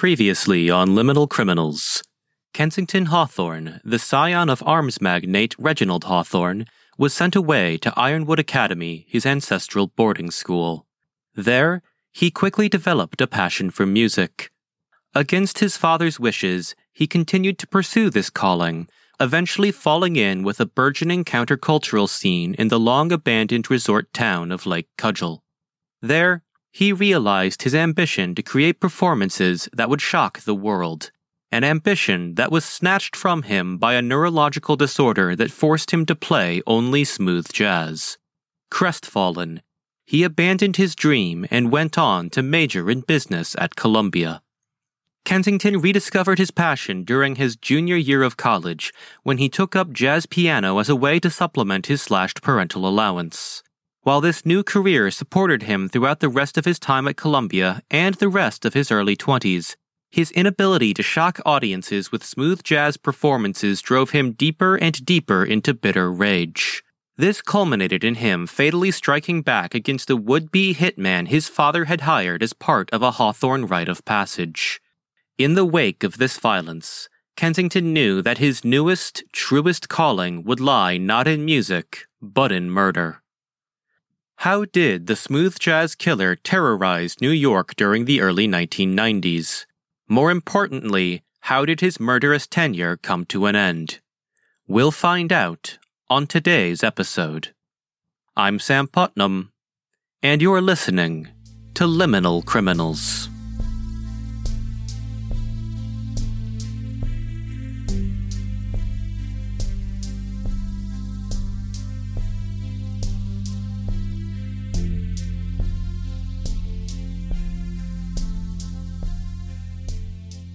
Previously on Liminal Criminals. Kensington Hawthorne, the scion of arms magnate Reginald Hawthorne, was sent away to Ironwood Academy, his ancestral boarding school. There, he quickly developed a passion for music. Against his father's wishes, he continued to pursue this calling, eventually falling in with a burgeoning countercultural scene in the long abandoned resort town of Lake Cudgel. There, he realized his ambition to create performances that would shock the world, an ambition that was snatched from him by a neurological disorder that forced him to play only smooth jazz. Crestfallen, he abandoned his dream and went on to major in business at Columbia. Kensington rediscovered his passion during his junior year of college when he took up jazz piano as a way to supplement his slashed parental allowance. While this new career supported him throughout the rest of his time at Columbia and the rest of his early 20s, his inability to shock audiences with smooth jazz performances drove him deeper and deeper into bitter rage. This culminated in him fatally striking back against the would be hitman his father had hired as part of a Hawthorne rite of passage. In the wake of this violence, Kensington knew that his newest, truest calling would lie not in music, but in murder. How did the smooth jazz killer terrorize New York during the early 1990s? More importantly, how did his murderous tenure come to an end? We'll find out on today's episode. I'm Sam Putnam, and you're listening to Liminal Criminals.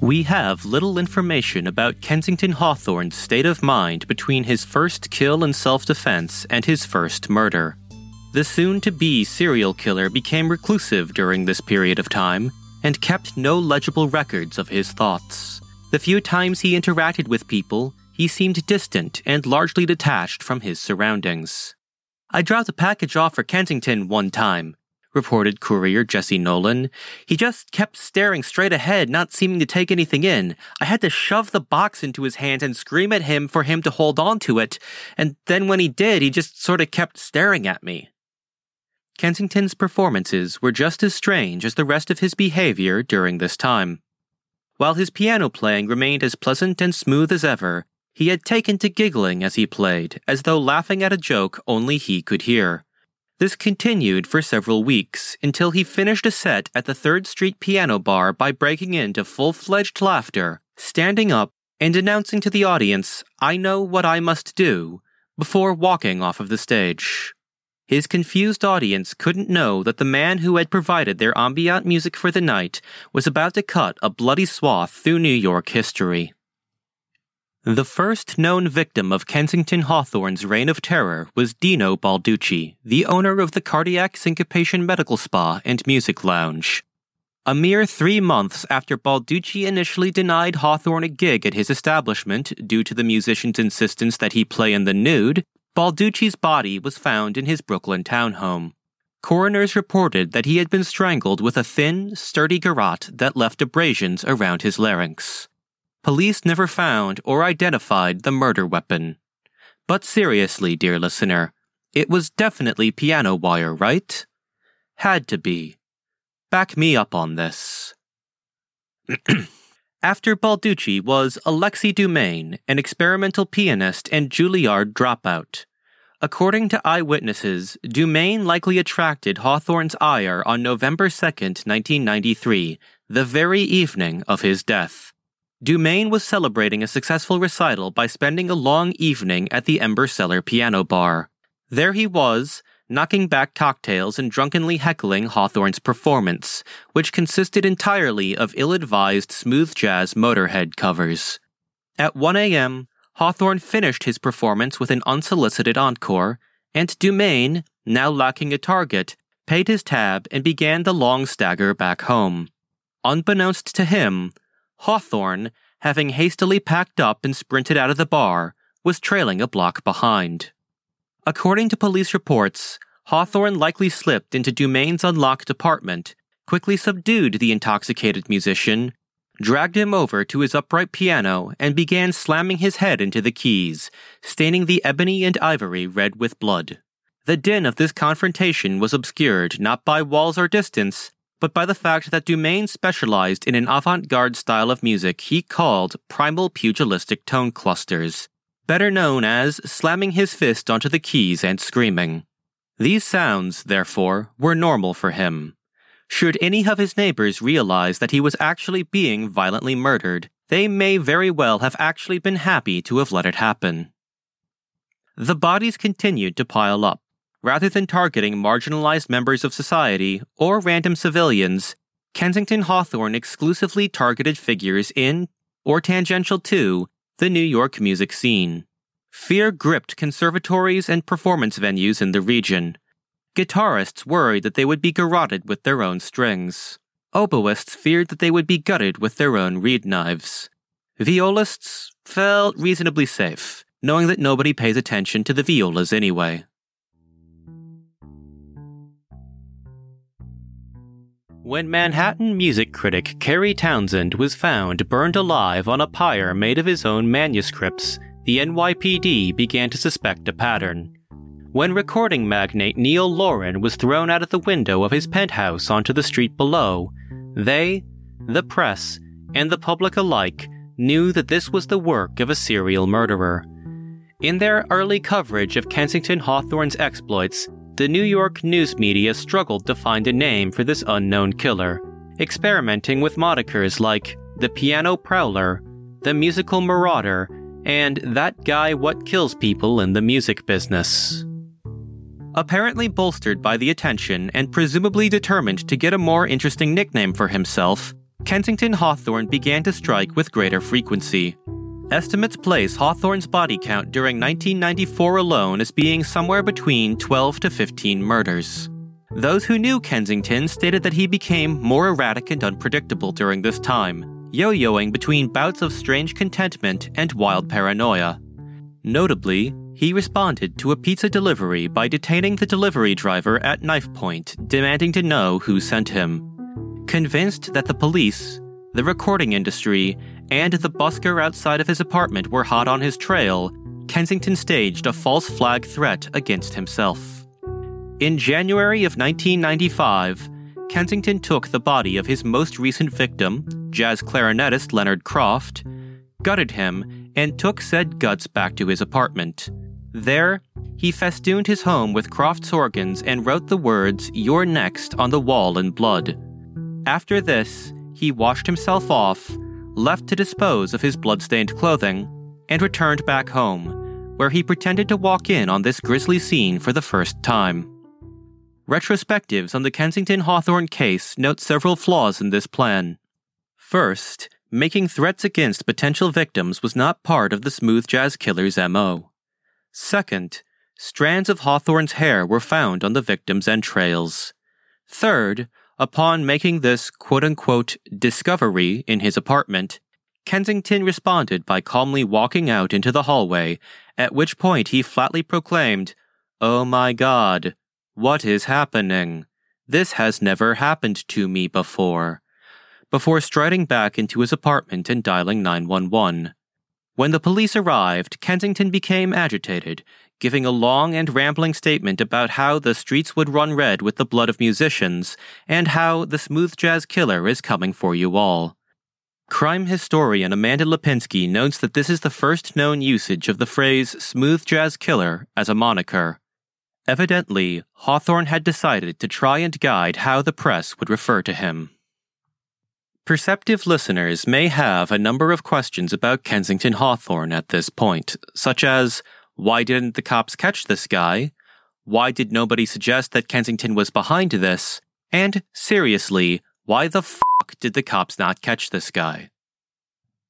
We have little information about Kensington Hawthorne's state of mind between his first kill in self defense and his first murder. The soon to be serial killer became reclusive during this period of time and kept no legible records of his thoughts. The few times he interacted with people, he seemed distant and largely detached from his surroundings. I dropped a package off for Kensington one time, reported courier Jesse Nolan. He just kept staring straight ahead, not seeming to take anything in. I had to shove the box into his hand and scream at him for him to hold on to it, and then when he did, he just sort of kept staring at me. Kensington's performances were just as strange as the rest of his behavior during this time. While his piano playing remained as pleasant and smooth as ever, he had taken to giggling as he played, as though laughing at a joke only he could hear. This continued for several weeks until he finished a set at the Third Street Piano Bar by breaking into full fledged laughter, standing up, and announcing to the audience, I know what I must do, before walking off of the stage. His confused audience couldn't know that the man who had provided their ambient music for the night was about to cut a bloody swath through New York history. The first known victim of Kensington Hawthorne's reign of terror was Dino Balducci, the owner of the Cardiac Syncopation Medical Spa and Music Lounge. A mere three months after Balducci initially denied Hawthorne a gig at his establishment due to the musician's insistence that he play in the nude, Balducci's body was found in his Brooklyn townhome. Coroners reported that he had been strangled with a thin, sturdy garrote that left abrasions around his larynx police never found or identified the murder weapon. But seriously, dear listener, it was definitely piano wire, right? Had to be. Back me up on this. After Balducci was Alexi Dumaine, an experimental pianist and Juilliard dropout. According to eyewitnesses, Dumaine likely attracted Hawthorne's ire on November 2, 1993, the very evening of his death. Dumaine was celebrating a successful recital by spending a long evening at the Ember Cellar Piano Bar. There he was, knocking back cocktails and drunkenly heckling Hawthorne's performance, which consisted entirely of ill advised smooth jazz motorhead covers. At 1 a.m., Hawthorne finished his performance with an unsolicited encore, and Dumaine, now lacking a target, paid his tab and began the long stagger back home. Unbeknownst to him, Hawthorne, having hastily packed up and sprinted out of the bar, was trailing a block behind. According to police reports, Hawthorne likely slipped into Dumaine's unlocked apartment, quickly subdued the intoxicated musician, dragged him over to his upright piano, and began slamming his head into the keys, staining the ebony and ivory red with blood. The din of this confrontation was obscured not by walls or distance, but by the fact that Dumaine specialized in an avant garde style of music he called primal pugilistic tone clusters, better known as slamming his fist onto the keys and screaming. These sounds, therefore, were normal for him. Should any of his neighbors realize that he was actually being violently murdered, they may very well have actually been happy to have let it happen. The bodies continued to pile up. Rather than targeting marginalized members of society or random civilians, Kensington Hawthorne exclusively targeted figures in, or tangential to, the New York music scene. Fear gripped conservatories and performance venues in the region. Guitarists worried that they would be garroted with their own strings. Oboists feared that they would be gutted with their own reed knives. Violists felt reasonably safe, knowing that nobody pays attention to the violas anyway. When Manhattan music critic Cary Townsend was found burned alive on a pyre made of his own manuscripts, the NYPD began to suspect a pattern. When recording magnate Neil Lauren was thrown out of the window of his penthouse onto the street below, they, the press, and the public alike knew that this was the work of a serial murderer. In their early coverage of Kensington Hawthorne's exploits, the New York news media struggled to find a name for this unknown killer, experimenting with monikers like the Piano Prowler, the Musical Marauder, and that guy what kills people in the music business. Apparently bolstered by the attention and presumably determined to get a more interesting nickname for himself, Kensington Hawthorne began to strike with greater frequency. Estimates place Hawthorne's body count during 1994 alone as being somewhere between 12 to 15 murders. Those who knew Kensington stated that he became more erratic and unpredictable during this time, yo yoing between bouts of strange contentment and wild paranoia. Notably, he responded to a pizza delivery by detaining the delivery driver at knife point, demanding to know who sent him. Convinced that the police, the recording industry, and the busker outside of his apartment were hot on his trail, Kensington staged a false flag threat against himself. In January of 1995, Kensington took the body of his most recent victim, jazz clarinetist Leonard Croft, gutted him, and took said guts back to his apartment. There, he festooned his home with Croft's organs and wrote the words, You're next, on the wall in blood. After this, he washed himself off left to dispose of his bloodstained clothing, and returned back home, where he pretended to walk in on this grisly scene for the first time. Retrospectives on the Kensington Hawthorne case note several flaws in this plan. First, making threats against potential victims was not part of the smooth jazz killer's MO. Second, strands of Hawthorne's hair were found on the victim's entrails. Third, Upon making this quote unquote discovery in his apartment, Kensington responded by calmly walking out into the hallway, at which point he flatly proclaimed, Oh my god, what is happening? This has never happened to me before. Before striding back into his apartment and dialing 911. When the police arrived, Kensington became agitated giving a long and rambling statement about how the streets would run red with the blood of musicians, and how the smooth jazz killer is coming for you all. Crime historian Amanda Lipinski notes that this is the first known usage of the phrase smooth jazz killer as a moniker. Evidently, Hawthorne had decided to try and guide how the press would refer to him. Perceptive listeners may have a number of questions about Kensington Hawthorne at this point, such as why didn't the cops catch this guy? Why did nobody suggest that Kensington was behind this? And seriously, why the fuck did the cops not catch this guy?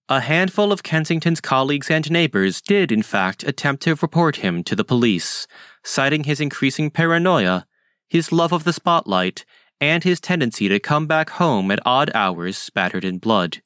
A handful of Kensington's colleagues and neighbors did, in fact, attempt to report him to the police, citing his increasing paranoia, his love of the spotlight, and his tendency to come back home at odd hours spattered in blood.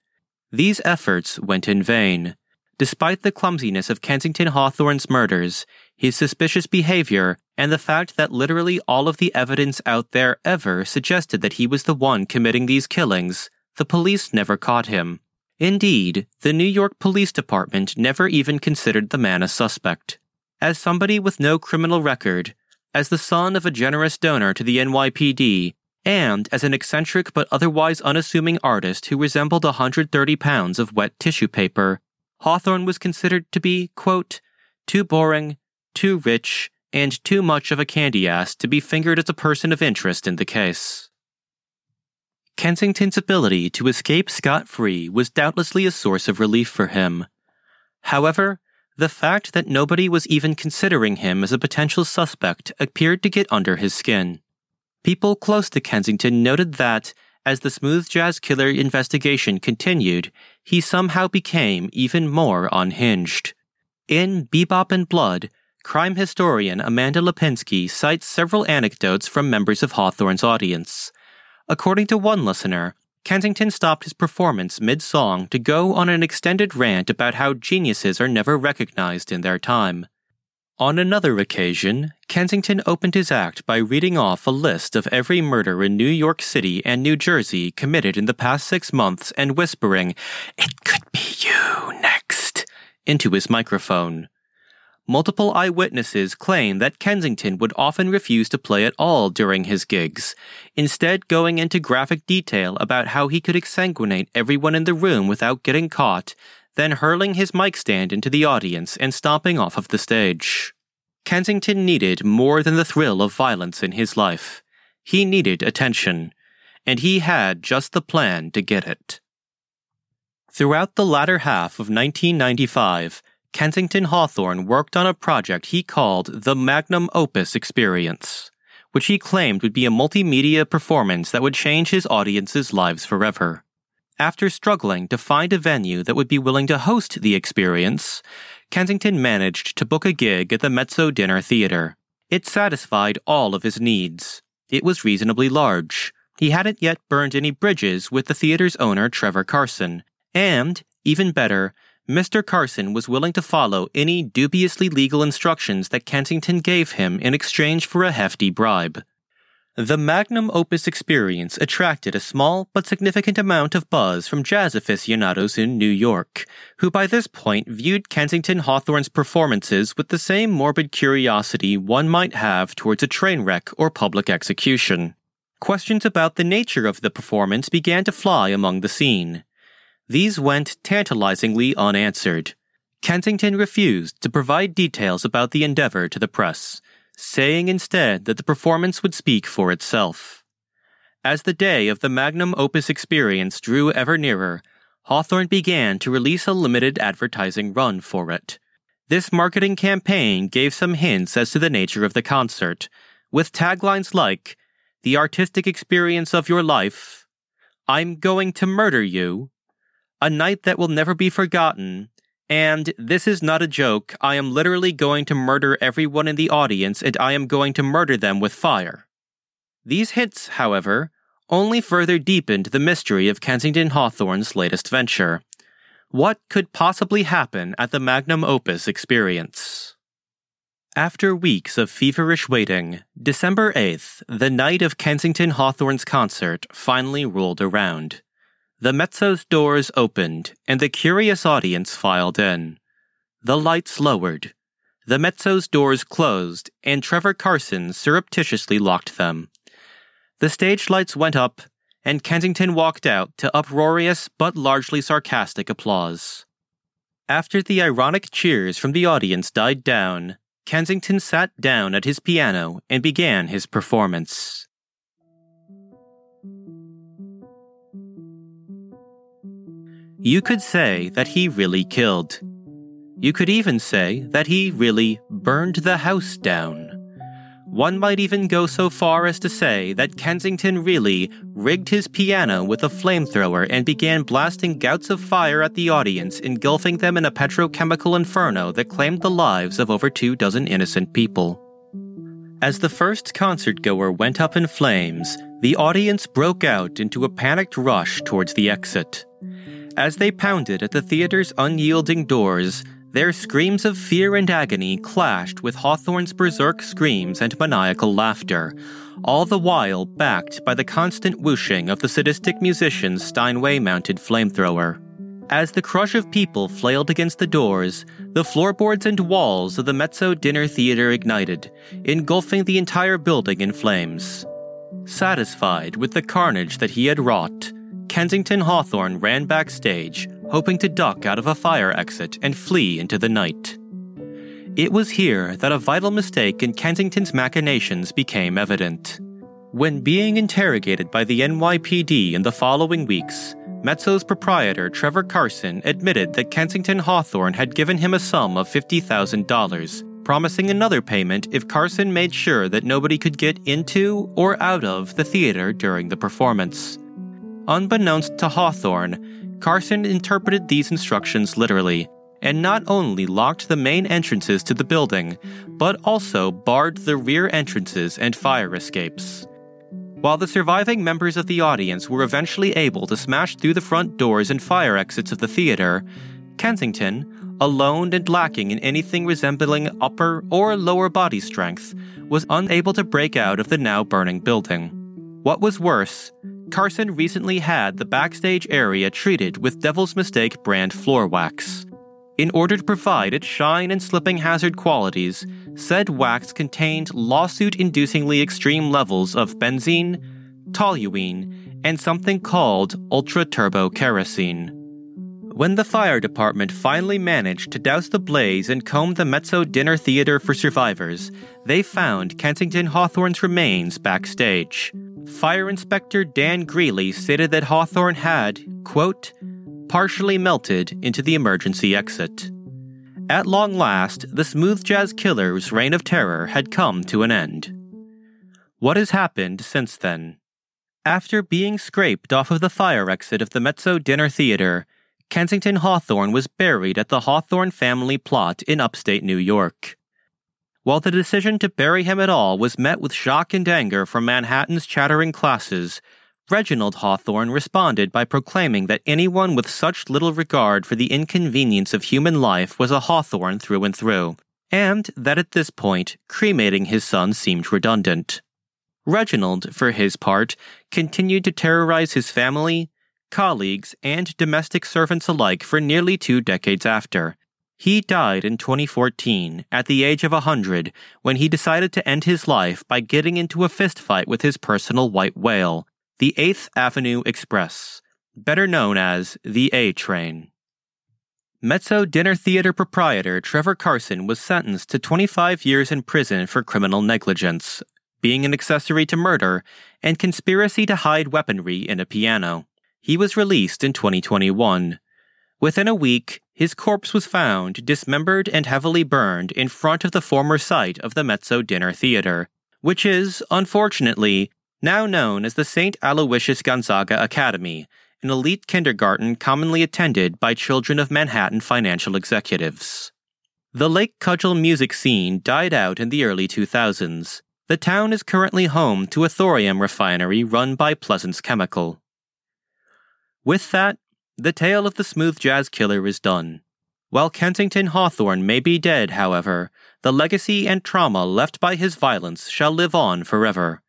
These efforts went in vain. Despite the clumsiness of Kensington Hawthorne's murders, his suspicious behavior, and the fact that literally all of the evidence out there ever suggested that he was the one committing these killings, the police never caught him, Indeed, the New York Police Department never even considered the man a suspect. As somebody with no criminal record, as the son of a generous donor to the NYPD, and as an eccentric but otherwise unassuming artist who resembled 130 pounds of wet tissue paper, Hawthorne was considered to be, quote, too boring, too rich, and too much of a candy ass to be fingered as a person of interest in the case. Kensington's ability to escape scot free was doubtlessly a source of relief for him. However, the fact that nobody was even considering him as a potential suspect appeared to get under his skin. People close to Kensington noted that, as the smooth jazz killer investigation continued, he somehow became even more unhinged. In Bebop and Blood, crime historian Amanda Lipinski cites several anecdotes from members of Hawthorne's audience. According to one listener, Kensington stopped his performance mid song to go on an extended rant about how geniuses are never recognized in their time. On another occasion, Kensington opened his act by reading off a list of every murder in New York City and New Jersey committed in the past six months and whispering, It could be you next, into his microphone. Multiple eyewitnesses claim that Kensington would often refuse to play at all during his gigs, instead, going into graphic detail about how he could exsanguinate everyone in the room without getting caught, then hurling his mic stand into the audience and stomping off of the stage. Kensington needed more than the thrill of violence in his life. He needed attention, and he had just the plan to get it. Throughout the latter half of 1995, Kensington Hawthorne worked on a project he called the Magnum Opus Experience, which he claimed would be a multimedia performance that would change his audience's lives forever. After struggling to find a venue that would be willing to host the experience, Kensington managed to book a gig at the Mezzo Dinner Theater. It satisfied all of his needs. It was reasonably large. He hadn't yet burned any bridges with the theater's owner, Trevor Carson. And, even better, Mr. Carson was willing to follow any dubiously legal instructions that Kensington gave him in exchange for a hefty bribe. The magnum opus experience attracted a small but significant amount of buzz from jazz aficionados in New York, who by this point viewed Kensington Hawthorne's performances with the same morbid curiosity one might have towards a train wreck or public execution. Questions about the nature of the performance began to fly among the scene. These went tantalizingly unanswered. Kensington refused to provide details about the endeavor to the press, saying instead that the performance would speak for itself. As the day of the magnum opus experience drew ever nearer, Hawthorne began to release a limited advertising run for it. This marketing campaign gave some hints as to the nature of the concert, with taglines like, The artistic experience of your life, I'm going to murder you, a night that will never be forgotten. And this is not a joke. I am literally going to murder everyone in the audience and I am going to murder them with fire. These hints, however, only further deepened the mystery of Kensington Hawthorne's latest venture. What could possibly happen at the magnum opus experience? After weeks of feverish waiting, December 8th, the night of Kensington Hawthorne's concert, finally rolled around. The mezzo's doors opened, and the curious audience filed in. The lights lowered. The mezzo's doors closed, and Trevor Carson surreptitiously locked them. The stage lights went up, and Kensington walked out to uproarious but largely sarcastic applause. After the ironic cheers from the audience died down, Kensington sat down at his piano and began his performance. You could say that he really killed. You could even say that he really burned the house down. One might even go so far as to say that Kensington really rigged his piano with a flamethrower and began blasting gouts of fire at the audience, engulfing them in a petrochemical inferno that claimed the lives of over two dozen innocent people. As the first concert goer went up in flames, the audience broke out into a panicked rush towards the exit. As they pounded at the theater's unyielding doors, their screams of fear and agony clashed with Hawthorne's berserk screams and maniacal laughter, all the while backed by the constant whooshing of the sadistic musician's Steinway mounted flamethrower. As the crush of people flailed against the doors, the floorboards and walls of the Mezzo Dinner Theater ignited, engulfing the entire building in flames. Satisfied with the carnage that he had wrought, Kensington Hawthorne ran backstage, hoping to duck out of a fire exit and flee into the night. It was here that a vital mistake in Kensington's machinations became evident. When being interrogated by the NYPD in the following weeks, Mezzo's proprietor, Trevor Carson, admitted that Kensington Hawthorne had given him a sum of $50,000, promising another payment if Carson made sure that nobody could get into or out of the theater during the performance. Unbeknownst to Hawthorne, Carson interpreted these instructions literally, and not only locked the main entrances to the building, but also barred the rear entrances and fire escapes. While the surviving members of the audience were eventually able to smash through the front doors and fire exits of the theater, Kensington, alone and lacking in anything resembling upper or lower body strength, was unable to break out of the now burning building. What was worse, Carson recently had the backstage area treated with Devil's Mistake brand floor wax. In order to provide its shine and slipping hazard qualities, said wax contained lawsuit inducingly extreme levels of benzene, toluene, and something called ultra turbo kerosene. When the fire department finally managed to douse the blaze and comb the Mezzo Dinner Theater for survivors, they found Kensington Hawthorne's remains backstage. Fire Inspector Dan Greeley stated that Hawthorne had, quote, partially melted into the emergency exit. At long last, the smooth jazz killer's reign of terror had come to an end. What has happened since then? After being scraped off of the fire exit of the Mezzo Dinner Theater, Kensington Hawthorne was buried at the Hawthorne family plot in upstate New York. While the decision to bury him at all was met with shock and anger from Manhattan's chattering classes, Reginald Hawthorne responded by proclaiming that anyone with such little regard for the inconvenience of human life was a Hawthorne through and through, and that at this point, cremating his son seemed redundant. Reginald, for his part, continued to terrorize his family, colleagues, and domestic servants alike for nearly two decades after. He died in 2014 at the age of 100 when he decided to end his life by getting into a fistfight with his personal white whale, the 8th Avenue Express, better known as the A Train. Mezzo Dinner Theater proprietor Trevor Carson was sentenced to 25 years in prison for criminal negligence, being an accessory to murder, and conspiracy to hide weaponry in a piano. He was released in 2021. Within a week, his corpse was found dismembered and heavily burned in front of the former site of the Mezzo Dinner Theater, which is, unfortunately, now known as the St. Aloysius Gonzaga Academy, an elite kindergarten commonly attended by children of Manhattan financial executives. The Lake Cudgel music scene died out in the early 2000s. The town is currently home to a thorium refinery run by Pleasance Chemical. With that, the tale of the smooth jazz killer is done. While Kensington Hawthorne may be dead, however, the legacy and trauma left by his violence shall live on forever.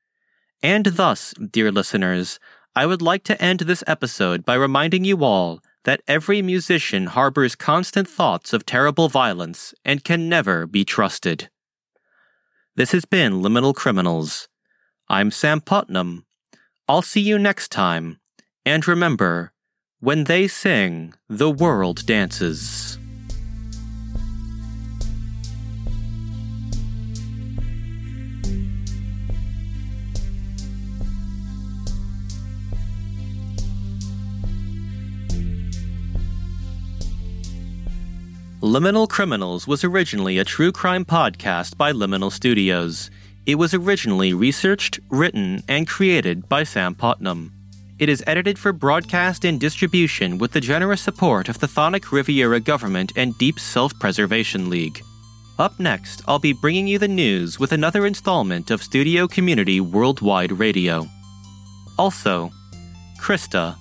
And thus, dear listeners, I would like to end this episode by reminding you all that every musician harbors constant thoughts of terrible violence and can never be trusted. This has been Liminal Criminals. I'm Sam Putnam. I'll see you next time. And remember, when they sing, the world dances. Liminal Criminals was originally a true crime podcast by Liminal Studios. It was originally researched, written, and created by Sam Putnam. It is edited for broadcast and distribution with the generous support of the Thonic Riviera government and Deep Self Preservation League. Up next, I'll be bringing you the news with another installment of Studio Community Worldwide Radio. Also, Krista,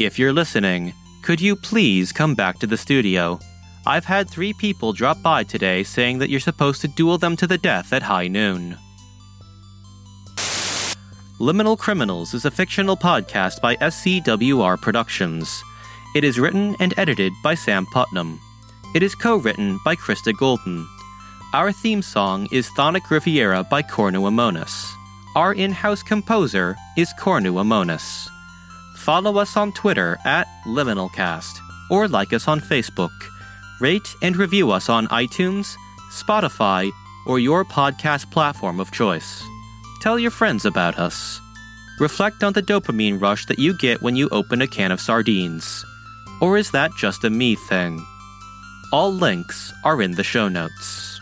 if you're listening, could you please come back to the studio? I've had three people drop by today saying that you're supposed to duel them to the death at high noon. Liminal Criminals is a fictional podcast by SCWR Productions. It is written and edited by Sam Putnam. It is co written by Krista Golden. Our theme song is Thonic Riviera by Cornu Amonis. Our in house composer is Cornu Amonis. Follow us on Twitter at LiminalCast or like us on Facebook. Rate and review us on iTunes, Spotify, or your podcast platform of choice. Tell your friends about us. Reflect on the dopamine rush that you get when you open a can of sardines. Or is that just a me thing? All links are in the show notes.